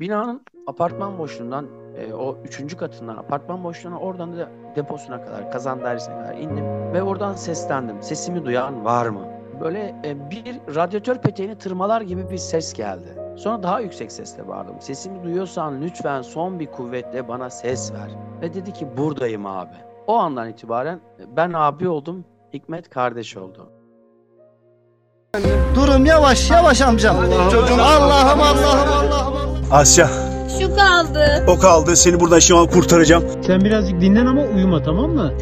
Binanın apartman boşluğundan e, o üçüncü katından apartman boşluğuna oradan da deposuna kadar kazan dairesine kadar indim ve oradan seslendim. Sesimi duyan var mı? Böyle e, bir radyatör peteğini tırmalar gibi bir ses geldi. Sonra daha yüksek sesle bağırdım. Sesimi duyuyorsan lütfen son bir kuvvetle bana ses ver. Ve dedi ki buradayım abi. O andan itibaren ben abi oldum, Hikmet kardeş oldu. Durum yavaş yavaş amcam. Allah'ım Allah'ım Allah'ım. Asya Şu kaldı. o kaldı seni buradan an kurtaracağım. Sen birazcık dinlen ama uyuma tamam mı?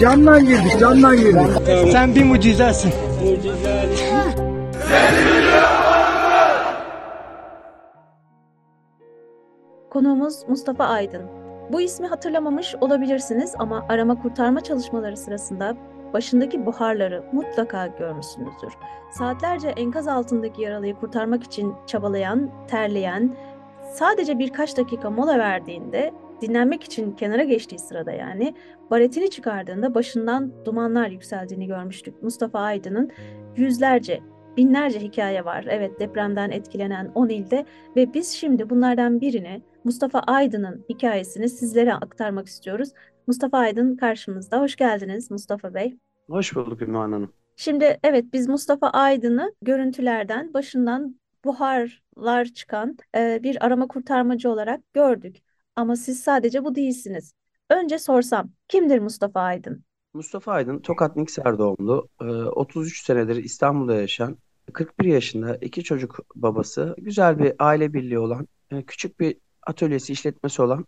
Camdan girdik camdan girdik. Sen bir mucizesin. Konuğumuz Mustafa Aydın. Bu ismi hatırlamamış olabilirsiniz ama arama kurtarma çalışmaları sırasında başındaki buharları mutlaka görmüşsünüzdür. Saatlerce enkaz altındaki yaralıyı kurtarmak için çabalayan, terleyen, sadece birkaç dakika mola verdiğinde, dinlenmek için kenara geçtiği sırada yani, baretini çıkardığında başından dumanlar yükseldiğini görmüştük. Mustafa Aydın'ın yüzlerce, binlerce hikaye var. Evet depremden etkilenen 10 ilde ve biz şimdi bunlardan birini Mustafa Aydın'ın hikayesini sizlere aktarmak istiyoruz. Mustafa Aydın karşımızda. Hoş geldiniz Mustafa Bey. Hoş bulduk Ümmü Hanım. Şimdi evet biz Mustafa Aydın'ı görüntülerden başından buharlar çıkan e, bir arama kurtarmacı olarak gördük. Ama siz sadece bu değilsiniz. Önce sorsam kimdir Mustafa Aydın? Mustafa Aydın Tokat Niksar doğumlu, e, 33 senedir İstanbul'da yaşayan, 41 yaşında iki çocuk babası, güzel bir aile birliği olan, e, küçük bir atölyesi, işletmesi olan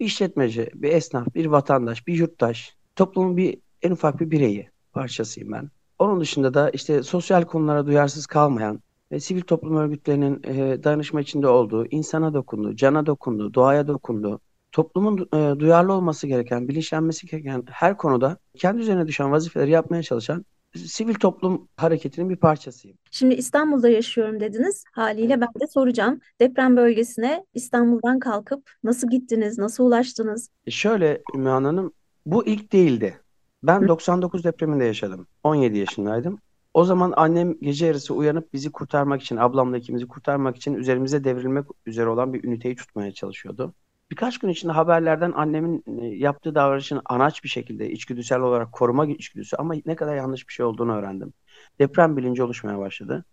bir işletmeci, bir esnaf, bir vatandaş, bir yurttaş, toplumun bir en ufak bir bireyi parçasıyım ben. Onun dışında da işte sosyal konulara duyarsız kalmayan ve sivil toplum örgütlerinin e, dayanışma içinde olduğu, insana dokunduğu, cana dokunduğu, doğaya dokunduğu, toplumun e, duyarlı olması gereken, bilinçlenmesi gereken her konuda kendi üzerine düşen vazifeleri yapmaya çalışan sivil toplum hareketinin bir parçasıyım. Şimdi İstanbul'da yaşıyorum dediniz. Haliyle ben de soracağım. Deprem bölgesine İstanbul'dan kalkıp nasıl gittiniz, nasıl ulaştınız? E şöyle Ümmü Hanım, bu ilk değildi. Ben 99 depreminde yaşadım. 17 yaşındaydım. O zaman annem gece yarısı uyanıp bizi kurtarmak için, ablamla ikimizi kurtarmak için üzerimize devrilmek üzere olan bir üniteyi tutmaya çalışıyordu. Birkaç gün içinde haberlerden annemin e, yaptığı davranışın anaç bir şekilde içgüdüsel olarak koruma içgüdüsü ama ne kadar yanlış bir şey olduğunu öğrendim. Deprem bilinci oluşmaya başladı.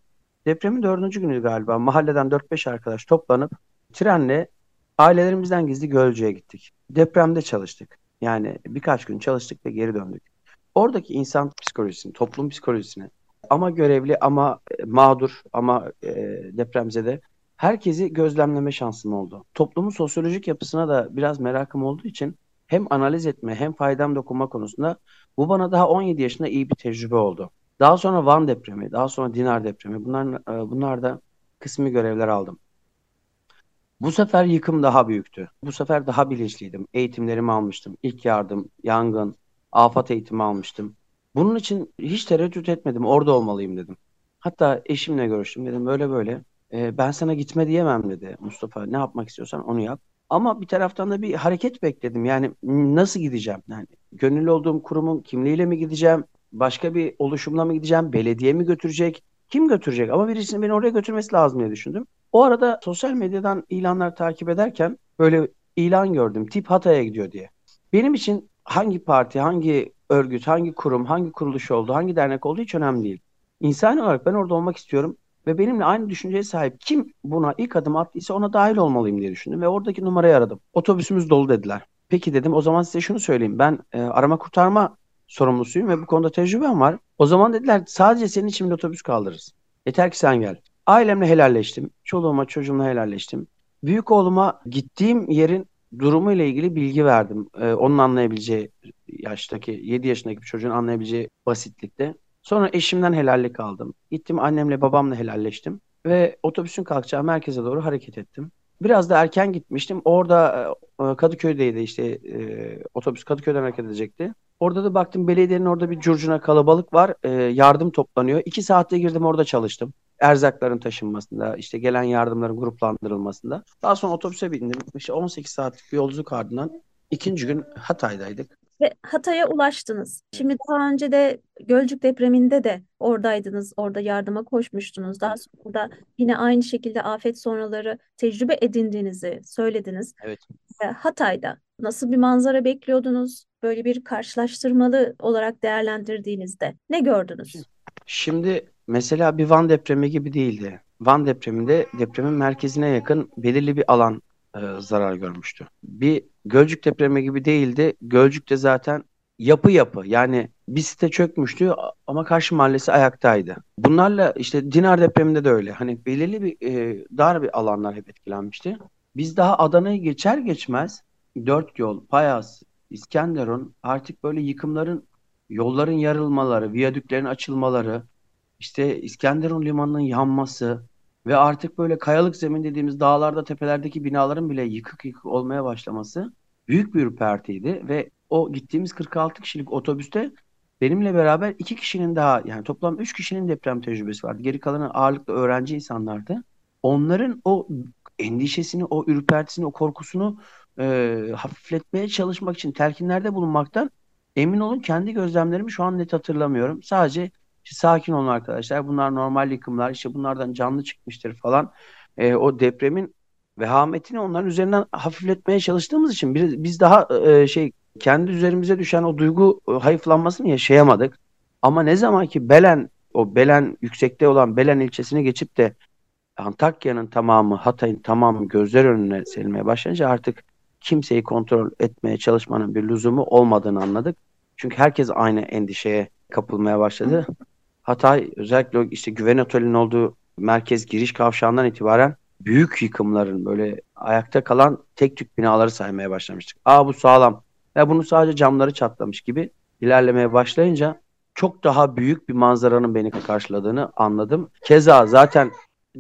Depremin dördüncü günü galiba mahalleden 4-5 arkadaş toplanıp trenle ailelerimizden gizli Gölcük'e gittik. Depremde çalıştık. Yani birkaç gün çalıştık ve geri döndük. Oradaki insan psikolojisini, toplum psikolojisini ama görevli ama e, mağdur ama e, depremzede herkesi gözlemleme şansım oldu. Toplumun sosyolojik yapısına da biraz merakım olduğu için hem analiz etme hem faydam dokunma konusunda bu bana daha 17 yaşında iyi bir tecrübe oldu. Daha sonra Van depremi, daha sonra Dinar depremi bunlar, e, bunlar da kısmi görevler aldım. Bu sefer yıkım daha büyüktü. Bu sefer daha bilinçliydim. Eğitimlerimi almıştım. İlk yardım, yangın, afet eğitimi almıştım. Bunun için hiç tereddüt etmedim. Orada olmalıyım dedim. Hatta eşimle görüştüm. Dedim böyle böyle. E, ben sana gitme diyemem dedi Mustafa. Ne yapmak istiyorsan onu yap. Ama bir taraftan da bir hareket bekledim. Yani nasıl gideceğim? Yani gönüllü olduğum kurumun kimliğiyle mi gideceğim? Başka bir oluşumla mı gideceğim? Belediye mi götürecek? Kim götürecek? Ama birisinin beni oraya götürmesi lazım diye düşündüm. O arada sosyal medyadan ilanlar takip ederken böyle ilan gördüm. Tip Hatay'a gidiyor diye. Benim için hangi parti, hangi örgüt, hangi kurum, hangi kuruluş oldu, hangi dernek olduğu hiç önemli değil. İnsan olarak ben orada olmak istiyorum ve benimle aynı düşünceye sahip kim buna ilk adım attıysa ona dahil olmalıyım diye düşündüm ve oradaki numarayı aradım. Otobüsümüz dolu dediler. Peki dedim o zaman size şunu söyleyeyim. Ben e, arama kurtarma sorumlusuyum ve bu konuda tecrübem var. O zaman dediler sadece senin için bir otobüs kaldırırız. Yeter ki sen gel. Ailemle helalleştim. Çoluğuma çocuğumla helalleştim. Büyük oğluma gittiğim yerin durumu ile ilgili bilgi verdim. Ee, onun anlayabileceği yaştaki 7 yaşındaki bir çocuğun anlayabileceği basitlikte. Sonra eşimden helallik aldım. Gittim annemle babamla helalleştim ve otobüsün kalkacağı merkeze doğru hareket ettim. Biraz da erken gitmiştim. Orada e, Kadıköy'deydi işte e, otobüs Kadıköy'den hareket edecekti. Orada da baktım belediyenin orada bir curcuna kalabalık var. E, yardım toplanıyor. İki saatte girdim orada çalıştım. Erzakların taşınmasında, işte gelen yardımların gruplandırılmasında. Daha sonra otobüse bindim. İşte 18 saatlik bir yolculuk ardından ikinci gün Hatay'daydık. Ve Hatay'a ulaştınız. Şimdi daha önce de Gölcük depreminde de oradaydınız, orada yardıma koşmuştunuz. Daha sonra da yine aynı şekilde afet sonraları tecrübe edindiğinizi söylediniz. Evet. Hatay'da nasıl bir manzara bekliyordunuz? Böyle bir karşılaştırmalı olarak değerlendirdiğinizde ne gördünüz? Şimdi mesela bir Van depremi gibi değildi. Van depreminde depremin merkezine yakın belirli bir alan e, zarar görmüştü. Bir Gölcük depremi gibi değildi. Gölcük'te zaten yapı yapı yani bir site çökmüştü ama karşı mahallesi ayaktaydı. Bunlarla işte Dinar depreminde de öyle. Hani belirli bir e, dar bir alanlar hep etkilenmişti. Biz daha Adana'yı geçer geçmez dört yol, Payas, İskenderun artık böyle yıkımların, yolların yarılmaları, viyadüklerin açılmaları, işte İskenderun limanının yanması ve artık böyle kayalık zemin dediğimiz dağlarda, tepelerdeki binaların bile yıkık yıkık olmaya başlaması büyük bir ürpertiydi ve o gittiğimiz 46 kişilik otobüste benimle beraber iki kişinin daha yani toplam üç kişinin deprem tecrübesi vardı. Geri kalanı ağırlıklı öğrenci insanlardı. Onların o endişesini, o ürpertisini, o korkusunu e, hafifletmeye çalışmak için telkinlerde bulunmaktan emin olun kendi gözlemlerimi şu an net hatırlamıyorum. Sadece işte sakin olun arkadaşlar. Bunlar normal yıkımlar. İşte bunlardan canlı çıkmıştır falan. E, o depremin vehametini onların üzerinden hafifletmeye çalıştığımız için biz, biz daha e, şey kendi üzerimize düşen o duygu e, hayıflanmasını yaşayamadık. Ama ne zaman ki Belen o Belen yüksekte olan Belen ilçesine geçip de Antakya'nın tamamı, Hatay'ın tamamı gözler önüne serilmeye başlayınca artık kimseyi kontrol etmeye çalışmanın bir lüzumu olmadığını anladık. Çünkü herkes aynı endişeye kapılmaya başladı. Hatay özellikle işte güven otelinin olduğu merkez giriş kavşağından itibaren büyük yıkımların böyle ayakta kalan tek tük binaları saymaya başlamıştık. Aa bu sağlam. Ya bunu sadece camları çatlamış gibi ilerlemeye başlayınca çok daha büyük bir manzaranın beni karşıladığını anladım. Keza zaten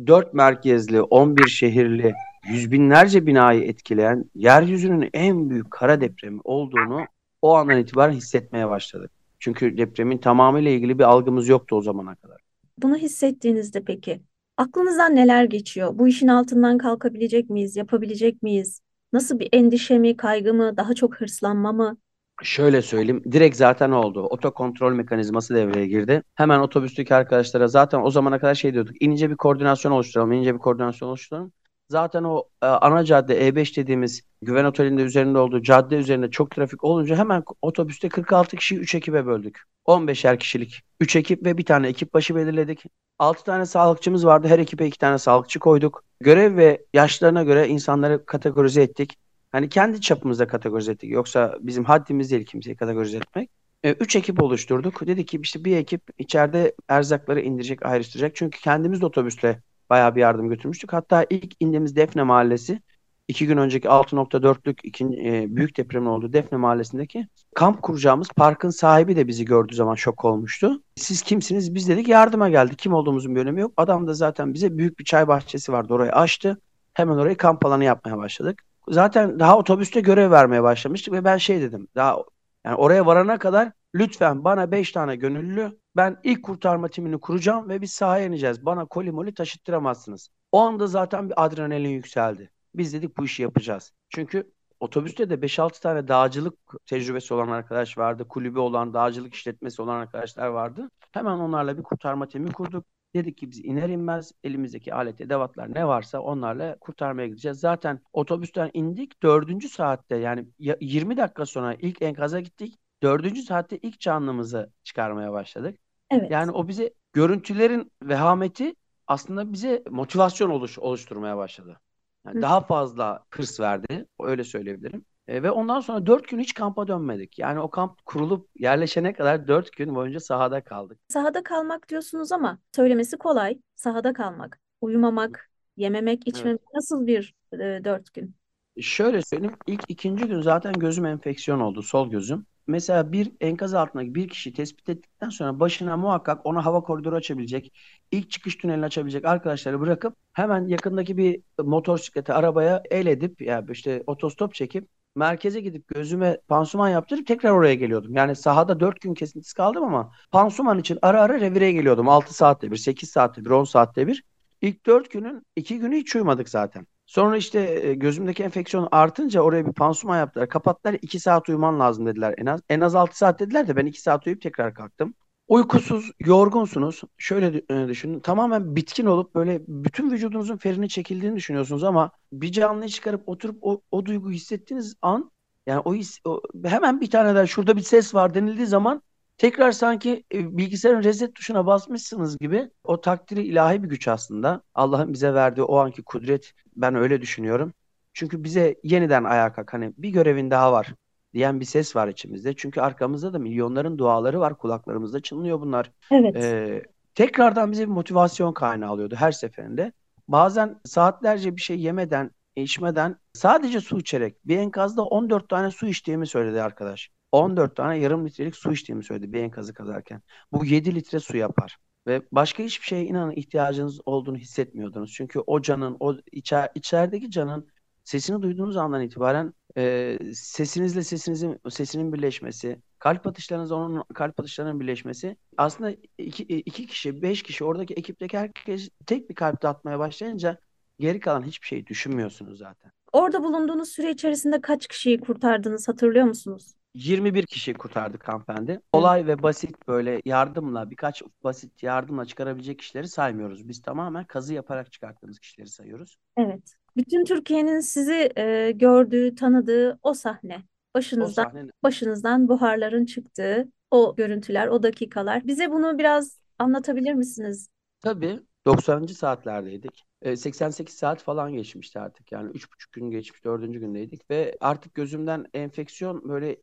4 merkezli, 11 şehirli, yüz binlerce binayı etkileyen yeryüzünün en büyük kara depremi olduğunu o andan itibaren hissetmeye başladık. Çünkü depremin tamamıyla ilgili bir algımız yoktu o zamana kadar. Bunu hissettiğinizde peki aklınızdan neler geçiyor? Bu işin altından kalkabilecek miyiz? Yapabilecek miyiz? Nasıl bir endişe mi, kaygı mı, daha çok hırslanma mı? Şöyle söyleyeyim, direkt zaten oldu. Otokontrol mekanizması devreye girdi. Hemen otobüsteki arkadaşlara zaten o zamana kadar şey diyorduk. İnince bir koordinasyon oluşturalım, inince bir koordinasyon oluşturalım. Zaten o e, ana cadde E5 dediğimiz güven otelinde üzerinde olduğu cadde üzerinde çok trafik olunca hemen otobüste 46 kişiyi 3 ekibe böldük. 15'er kişilik 3 ekip ve bir tane ekip başı belirledik. 6 tane sağlıkçımız vardı. Her ekibe 2 tane sağlıkçı koyduk. Görev ve yaşlarına göre insanları kategorize ettik. Hani kendi çapımızda kategorize ettik. Yoksa bizim haddimiz değil kimseyi kategorize etmek. E, üç ekip oluşturduk. Dedik ki işte bir ekip içeride erzakları indirecek, ayrıştıracak. Çünkü kendimiz de otobüsle bayağı bir yardım götürmüştük. Hatta ilk indiğimiz Defne Mahallesi iki gün önceki 6.4'lük ikinci, e, büyük depremin olduğu Defne Mahallesi'ndeki kamp kuracağımız parkın sahibi de bizi gördüğü zaman şok olmuştu. Siz kimsiniz? Biz dedik yardıma geldik. Kim olduğumuzun bir önemi yok. Adam da zaten bize büyük bir çay bahçesi vardı. Orayı açtı. Hemen orayı kamp alanı yapmaya başladık. Zaten daha otobüste görev vermeye başlamıştık ve ben şey dedim. Daha yani oraya varana kadar lütfen bana 5 tane gönüllü ben ilk kurtarma timini kuracağım ve biz sahaya ineceğiz. Bana koli moli taşıttıramazsınız. O anda zaten bir adrenalin yükseldi. Biz dedik bu işi yapacağız. Çünkü otobüste de 5-6 tane dağcılık tecrübesi olan arkadaş vardı. Kulübü olan, dağcılık işletmesi olan arkadaşlar vardı. Hemen onlarla bir kurtarma timi kurduk. Dedik ki biz iner inmez elimizdeki alet edevatlar ne varsa onlarla kurtarmaya gideceğiz. Zaten otobüsten indik dördüncü saatte yani 20 dakika sonra ilk enkaza gittik. Dördüncü saatte ilk canlımızı çıkarmaya başladık. Evet. Yani o bize görüntülerin vehameti aslında bize motivasyon oluş, oluşturmaya başladı. Yani daha fazla hırs verdi. Öyle söyleyebilirim. E, ve ondan sonra dört gün hiç kampa dönmedik. Yani o kamp kurulup yerleşene kadar dört gün boyunca sahada kaldık. Sahada kalmak diyorsunuz ama söylemesi kolay. Sahada kalmak, uyumamak, yememek, içmemek nasıl bir e, dört gün? Şöyle söyleyeyim. ilk ikinci gün zaten gözüm enfeksiyon oldu. Sol gözüm. Mesela bir enkaz altındaki bir kişi tespit ettikten sonra başına muhakkak ona hava koridoru açabilecek, ilk çıkış tünelini açabilecek arkadaşları bırakıp hemen yakındaki bir motosiklete, arabaya el edip ya yani işte otostop çekip merkeze gidip gözüme pansuman yaptırıp tekrar oraya geliyordum. Yani sahada 4 gün kesintisiz kaldım ama pansuman için ara ara revire geliyordum. 6 saatte bir, 8 saatte bir, 10 saatte bir. İlk 4 günün 2 günü hiç uyumadık zaten. Sonra işte e, gözümdeki enfeksiyon artınca oraya bir pansuman yaptılar. Kapattılar. 2 saat uyuman lazım dediler. En az en az 6 saat dediler de ben 2 saat uyuyup tekrar kalktım. Uykusuz, yorgunsunuz. Şöyle e, düşünün. Tamamen bitkin olup böyle bütün vücudunuzun ferini çekildiğini düşünüyorsunuz ama bir canlıyı çıkarıp oturup o, o duyguyu hissettiğiniz an yani o, his, o hemen bir tane daha şurada bir ses var denildiği zaman tekrar sanki e, bilgisayarın reset tuşuna basmışsınız gibi o takdiri ilahi bir güç aslında. Allah'ın bize verdiği o anki kudret ben öyle düşünüyorum. Çünkü bize yeniden ayağa kalk hani bir görevin daha var diyen bir ses var içimizde. Çünkü arkamızda da milyonların duaları var. Kulaklarımızda çınlıyor bunlar. Evet. Ee, tekrardan bize bir motivasyon kaynağı oluyordu her seferinde. Bazen saatlerce bir şey yemeden, içmeden sadece su içerek bir enkazda 14 tane su içtiğimi söyledi arkadaş. 14 tane yarım litrelik su içtiğimi söyledi bir enkazı kazarken. Bu 7 litre su yapar. Ve başka hiçbir şeye inanın ihtiyacınız olduğunu hissetmiyordunuz. Çünkü o canın, o içer, içerideki canın sesini duyduğunuz andan itibaren e, sesinizle sesinizin sesinin birleşmesi, kalp atışlarınızla onun kalp atışlarının birleşmesi aslında iki, iki kişi, beş kişi oradaki ekipteki herkes tek bir kalpte atmaya başlayınca geri kalan hiçbir şeyi düşünmüyorsunuz zaten. Orada bulunduğunuz süre içerisinde kaç kişiyi kurtardınız hatırlıyor musunuz? 21 kişiyi kurtardık hanımefendi. Olay ve basit böyle yardımla birkaç basit yardımla çıkarabilecek kişileri saymıyoruz. Biz tamamen kazı yaparak çıkarttığımız kişileri sayıyoruz. Evet. Bütün Türkiye'nin sizi e, gördüğü, tanıdığı o sahne. O Başınızdan sahne başınızdan buharların çıktığı o görüntüler, o dakikalar. Bize bunu biraz anlatabilir misiniz? tabii 90. saatlerdeydik. E, 88 saat falan geçmişti artık. Yani 3,5 gün geçmiş, 4. gündeydik ve artık gözümden enfeksiyon böyle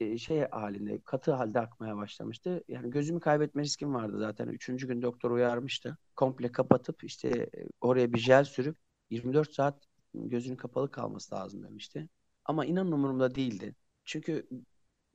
e, şey halinde, katı halde akmaya başlamıştı. Yani gözümü kaybetme riskim vardı zaten. 3. gün doktor uyarmıştı. Komple kapatıp işte e, oraya bir jel sürüp 24 saat gözünün kapalı kalması lazım demişti. Ama inanın umurumda değildi. Çünkü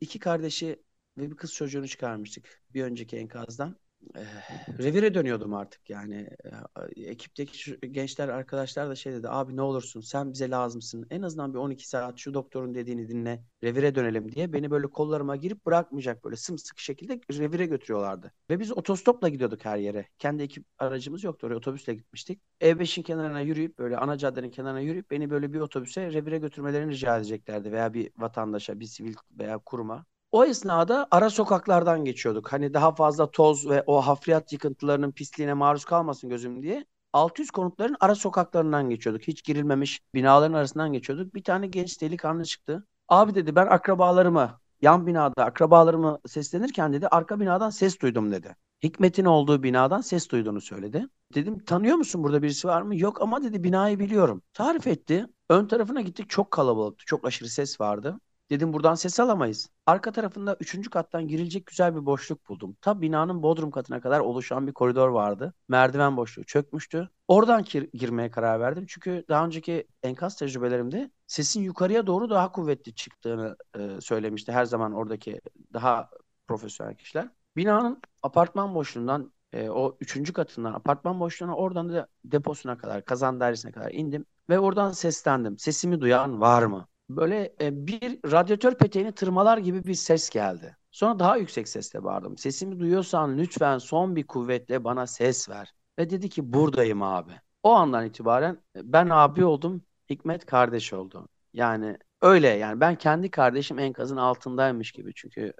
iki kardeşi ve bir kız çocuğunu çıkarmıştık bir önceki enkazdan. Eh, revire dönüyordum artık yani. Eh, ekipteki gençler arkadaşlar da şey dedi. Abi ne olursun sen bize lazımsın. En azından bir 12 saat şu doktorun dediğini dinle. Revire dönelim diye beni böyle kollarıma girip bırakmayacak böyle sımsıkı şekilde revire götürüyorlardı. Ve biz otostopla gidiyorduk her yere. Kendi ekip aracımız yoktu. Oraya otobüsle gitmiştik. E5'in kenarına yürüyüp böyle ana caddenin kenarına yürüyüp beni böyle bir otobüse revire götürmelerini rica edeceklerdi. Veya bir vatandaşa, bir sivil veya kuruma. O esnada ara sokaklardan geçiyorduk. Hani daha fazla toz ve o hafriyat yıkıntılarının pisliğine maruz kalmasın gözüm diye. 600 konutların ara sokaklarından geçiyorduk. Hiç girilmemiş binaların arasından geçiyorduk. Bir tane genç delikanlı çıktı. Abi dedi ben akrabalarımı yan binada akrabalarımı seslenirken dedi arka binadan ses duydum dedi. Hikmet'in olduğu binadan ses duyduğunu söyledi. Dedim tanıyor musun burada birisi var mı? Yok ama dedi binayı biliyorum. Tarif etti. Ön tarafına gittik çok kalabalıktı. Çok aşırı ses vardı. Dedim buradan ses alamayız. Arka tarafında üçüncü kattan girilecek güzel bir boşluk buldum. Ta binanın bodrum katına kadar oluşan bir koridor vardı. Merdiven boşluğu çökmüştü. Oradan gir- girmeye karar verdim. Çünkü daha önceki enkaz tecrübelerimde sesin yukarıya doğru daha kuvvetli çıktığını e, söylemişti her zaman oradaki daha profesyonel kişiler. Binanın apartman boşluğundan e, o üçüncü katından apartman boşluğuna oradan da deposuna kadar, kazan dairesine kadar indim ve oradan seslendim. Sesimi duyan var mı? Böyle e, bir radyatör peteğini tırmalar gibi bir ses geldi. Sonra daha yüksek sesle bağırdım. Sesimi duyuyorsan lütfen son bir kuvvetle bana ses ver. Ve dedi ki buradayım abi. O andan itibaren e, ben abi oldum, Hikmet kardeş oldu. Yani öyle yani ben kendi kardeşim enkazın altındaymış gibi. Çünkü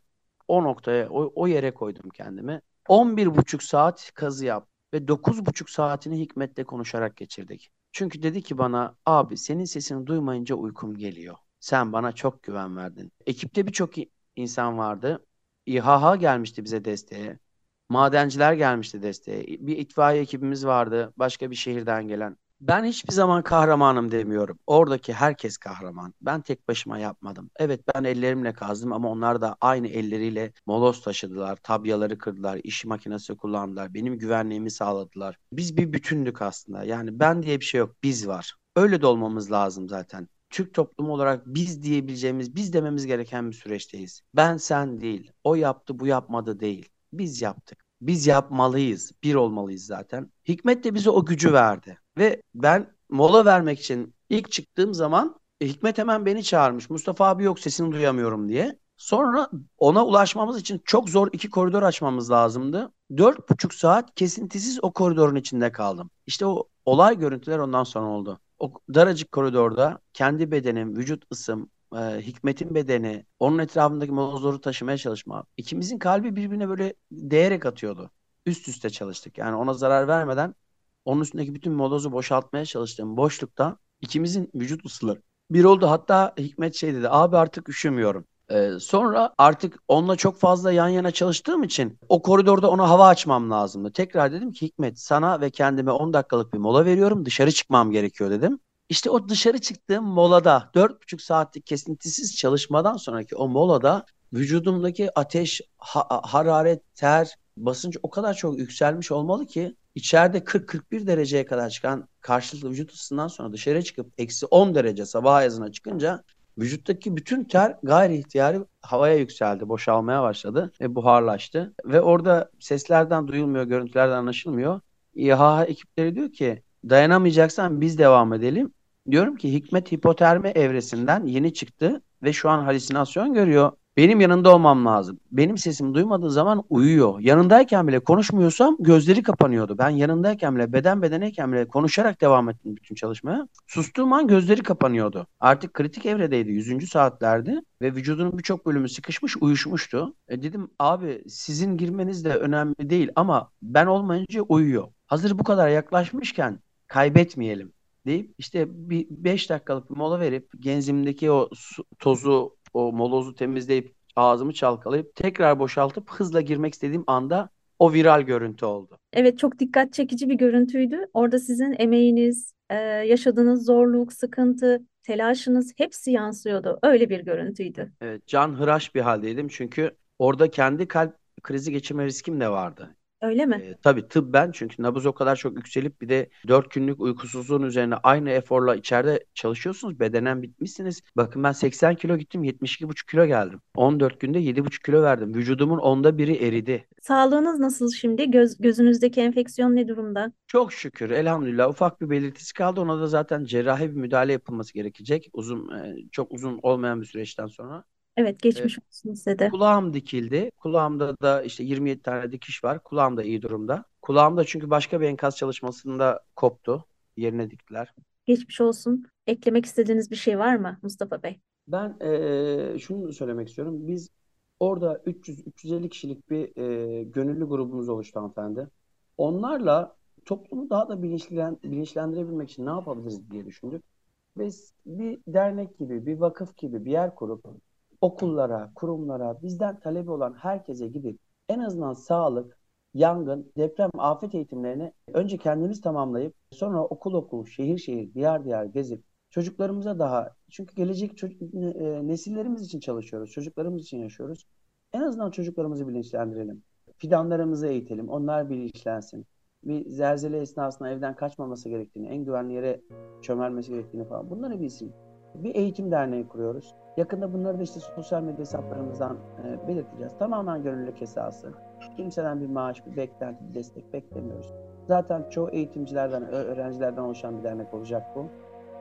o noktaya, o, o yere koydum kendimi. 11 buçuk saat kazı yap ve 9,5 saatini Hikmet'le konuşarak geçirdik. Çünkü dedi ki bana abi senin sesini duymayınca uykum geliyor. Sen bana çok güven verdin. Ekipte birçok insan vardı. İHH gelmişti bize desteğe. Madenciler gelmişti desteğe. Bir itfaiye ekibimiz vardı. Başka bir şehirden gelen. Ben hiçbir zaman kahramanım demiyorum. Oradaki herkes kahraman. Ben tek başıma yapmadım. Evet ben ellerimle kazdım ama onlar da aynı elleriyle moloz taşıdılar, tabyaları kırdılar, iş makinesi kullandılar, benim güvenliğimi sağladılar. Biz bir bütündük aslında. Yani ben diye bir şey yok, biz var. Öyle de olmamız lazım zaten. Türk toplumu olarak biz diyebileceğimiz, biz dememiz gereken bir süreçteyiz. Ben sen değil, o yaptı bu yapmadı değil. Biz yaptık. Biz yapmalıyız. Bir olmalıyız zaten. Hikmet de bize o gücü verdi. Ve ben mola vermek için ilk çıktığım zaman e, Hikmet hemen beni çağırmış. Mustafa abi yok sesini duyamıyorum diye. Sonra ona ulaşmamız için çok zor iki koridor açmamız lazımdı. Dört buçuk saat kesintisiz o koridorun içinde kaldım. İşte o olay görüntüler ondan sonra oldu. o daracık koridorda kendi bedenim, vücut ısım, e, Hikmet'in bedeni, onun etrafındaki molozları taşımaya çalışma. İkimizin kalbi birbirine böyle değerek atıyordu. Üst üste çalıştık. Yani ona zarar vermeden onun üstündeki bütün molozu boşaltmaya çalıştığım boşlukta ikimizin vücut ısıları bir oldu. Hatta Hikmet şey dedi. Abi artık üşümüyorum. Ee, sonra artık onunla çok fazla yan yana çalıştığım için o koridorda ona hava açmam lazımdı. Tekrar dedim ki Hikmet sana ve kendime 10 dakikalık bir mola veriyorum. Dışarı çıkmam gerekiyor dedim. İşte o dışarı çıktığım molada 4,5 saatlik kesintisiz çalışmadan sonraki o molada vücudumdaki ateş, ha- hararet, ter, basınç o kadar çok yükselmiş olmalı ki içeride 40-41 dereceye kadar çıkan karşılıklı vücut ısısından sonra dışarı çıkıp eksi 10 derece sabah ayazına çıkınca vücuttaki bütün ter gayri ihtiyari havaya yükseldi, boşalmaya başladı ve buharlaştı. Ve orada seslerden duyulmuyor, görüntülerden anlaşılmıyor. İHA ekipleri diyor ki dayanamayacaksan biz devam edelim. Diyorum ki Hikmet hipotermi evresinden yeni çıktı ve şu an halüsinasyon görüyor. Benim yanında olmam lazım. Benim sesimi duymadığı zaman uyuyor. Yanındayken bile konuşmuyorsam gözleri kapanıyordu. Ben yanındayken bile beden bedeneyken bile konuşarak devam ettim bütün çalışmaya. Sustuğum an gözleri kapanıyordu. Artık kritik evredeydi. 100. saatlerdi ve vücudunun birçok bölümü sıkışmış uyuşmuştu. E dedim abi sizin girmeniz de önemli değil ama ben olmayınca uyuyor. Hazır bu kadar yaklaşmışken kaybetmeyelim deyip işte bir 5 dakikalık bir mola verip genzimdeki o su, tozu o molozu temizleyip ağzımı çalkalayıp tekrar boşaltıp hızla girmek istediğim anda o viral görüntü oldu. Evet, çok dikkat çekici bir görüntüydü. Orada sizin emeğiniz, e, yaşadığınız zorluk, sıkıntı, telaşınız hepsi yansıyordu. Öyle bir görüntüydü. Evet, can hıraş bir haldeydim çünkü orada kendi kalp krizi geçirme riskim de vardı. Öyle mi? E, tabii tıbben çünkü nabız o kadar çok yükselip bir de 4 günlük uykusuzluğun üzerine aynı eforla içeride çalışıyorsunuz. Bedenen bitmişsiniz. Bakın ben 80 kilo gittim 72,5 kilo geldim. 14 günde 7,5 kilo verdim. Vücudumun onda biri eridi. Sağlığınız nasıl şimdi? Göz, gözünüzdeki enfeksiyon ne durumda? Çok şükür elhamdülillah ufak bir belirtisi kaldı. Ona da zaten cerrahi bir müdahale yapılması gerekecek. Uzun e, çok uzun olmayan bir süreçten sonra. Evet, geçmiş olsun size de. Kulağım dikildi. Kulağımda da işte 27 tane dikiş var. Kulağım da iyi durumda. Kulağımda çünkü başka bir enkaz çalışmasında koptu. Yerine diktiler. Geçmiş olsun. Eklemek istediğiniz bir şey var mı Mustafa Bey? Ben eee, şunu söylemek istiyorum. Biz orada 300-350 kişilik bir eee, gönüllü grubumuz oluştu hanımefendi. Onlarla toplumu daha da bilinçlen, bilinçlendirebilmek için ne yapabiliriz diye düşündük. Ve bir dernek gibi, bir vakıf gibi bir yer kurup okullara, kurumlara, bizden talebi olan herkese gidip en azından sağlık, yangın, deprem, afet eğitimlerini önce kendimiz tamamlayıp sonra okul okul, şehir şehir, diyar diyar gezip çocuklarımıza daha çünkü gelecek çocuk, e, nesillerimiz için çalışıyoruz, çocuklarımız için yaşıyoruz. En azından çocuklarımızı bilinçlendirelim. Fidanlarımızı eğitelim, onlar bilinçlensin. Bir zelzele esnasında evden kaçmaması gerektiğini, en güvenli yere çömelmesi gerektiğini falan bunları bilsin. Bir eğitim derneği kuruyoruz. Yakında bunları da işte sosyal medya hesaplarımızdan e, belirteceğiz. Tamamen gönüllülük esası. Kimseden bir maaş, bir beklenti, bir destek beklemiyoruz. Zaten çoğu eğitimcilerden, öğrencilerden oluşan bir dernek olacak bu.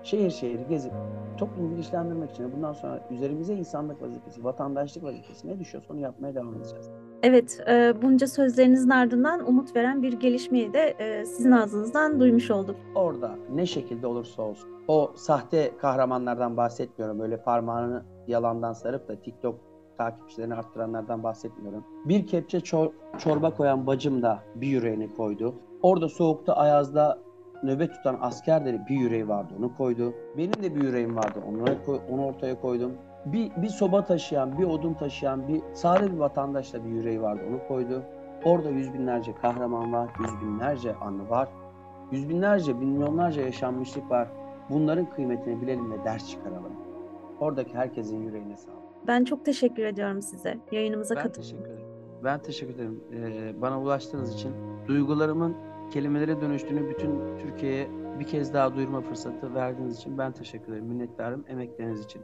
Şehir şehir gezip toplumu bilinçlendirmek için bundan sonra üzerimize insanlık vazifesi, vatandaşlık vazifesi ne düşüyorsa onu yapmaya devam edeceğiz. Evet, e, bunca sözlerinizin ardından umut veren bir gelişmeyi de e, sizin ağzınızdan duymuş olduk. Orada ne şekilde olursa olsun o sahte kahramanlardan bahsetmiyorum. Öyle parmağını yalandan sarıp da TikTok takipçilerini arttıranlardan bahsetmiyorum. Bir kepçe çor- çorba koyan bacım da bir yüreğini koydu. Orada soğukta ayazda nöbet tutan asker de bir yüreği vardı onu koydu. Benim de bir yüreğim vardı onu, onu ortaya koydum. Bir, bir soba taşıyan, bir odun taşıyan, bir sade bir vatandaş da bir yüreği vardı onu koydu. Orada yüz binlerce kahraman var, yüz binlerce anı var. Yüz binlerce, milyonlarca yaşanmışlık var. Bunların kıymetini bilelim ve ders çıkaralım. Oradaki herkesin yüreğine sağlık. Ben çok teşekkür ediyorum size. Yayınımıza Ben katıldığınız teşekkür ederim. Ben teşekkür ederim. Ee, bana ulaştığınız için, duygularımın kelimelere dönüştüğünü bütün Türkiye'ye bir kez daha duyurma fırsatı verdiğiniz için ben teşekkür ederim. Minnettarım emekleriniz için.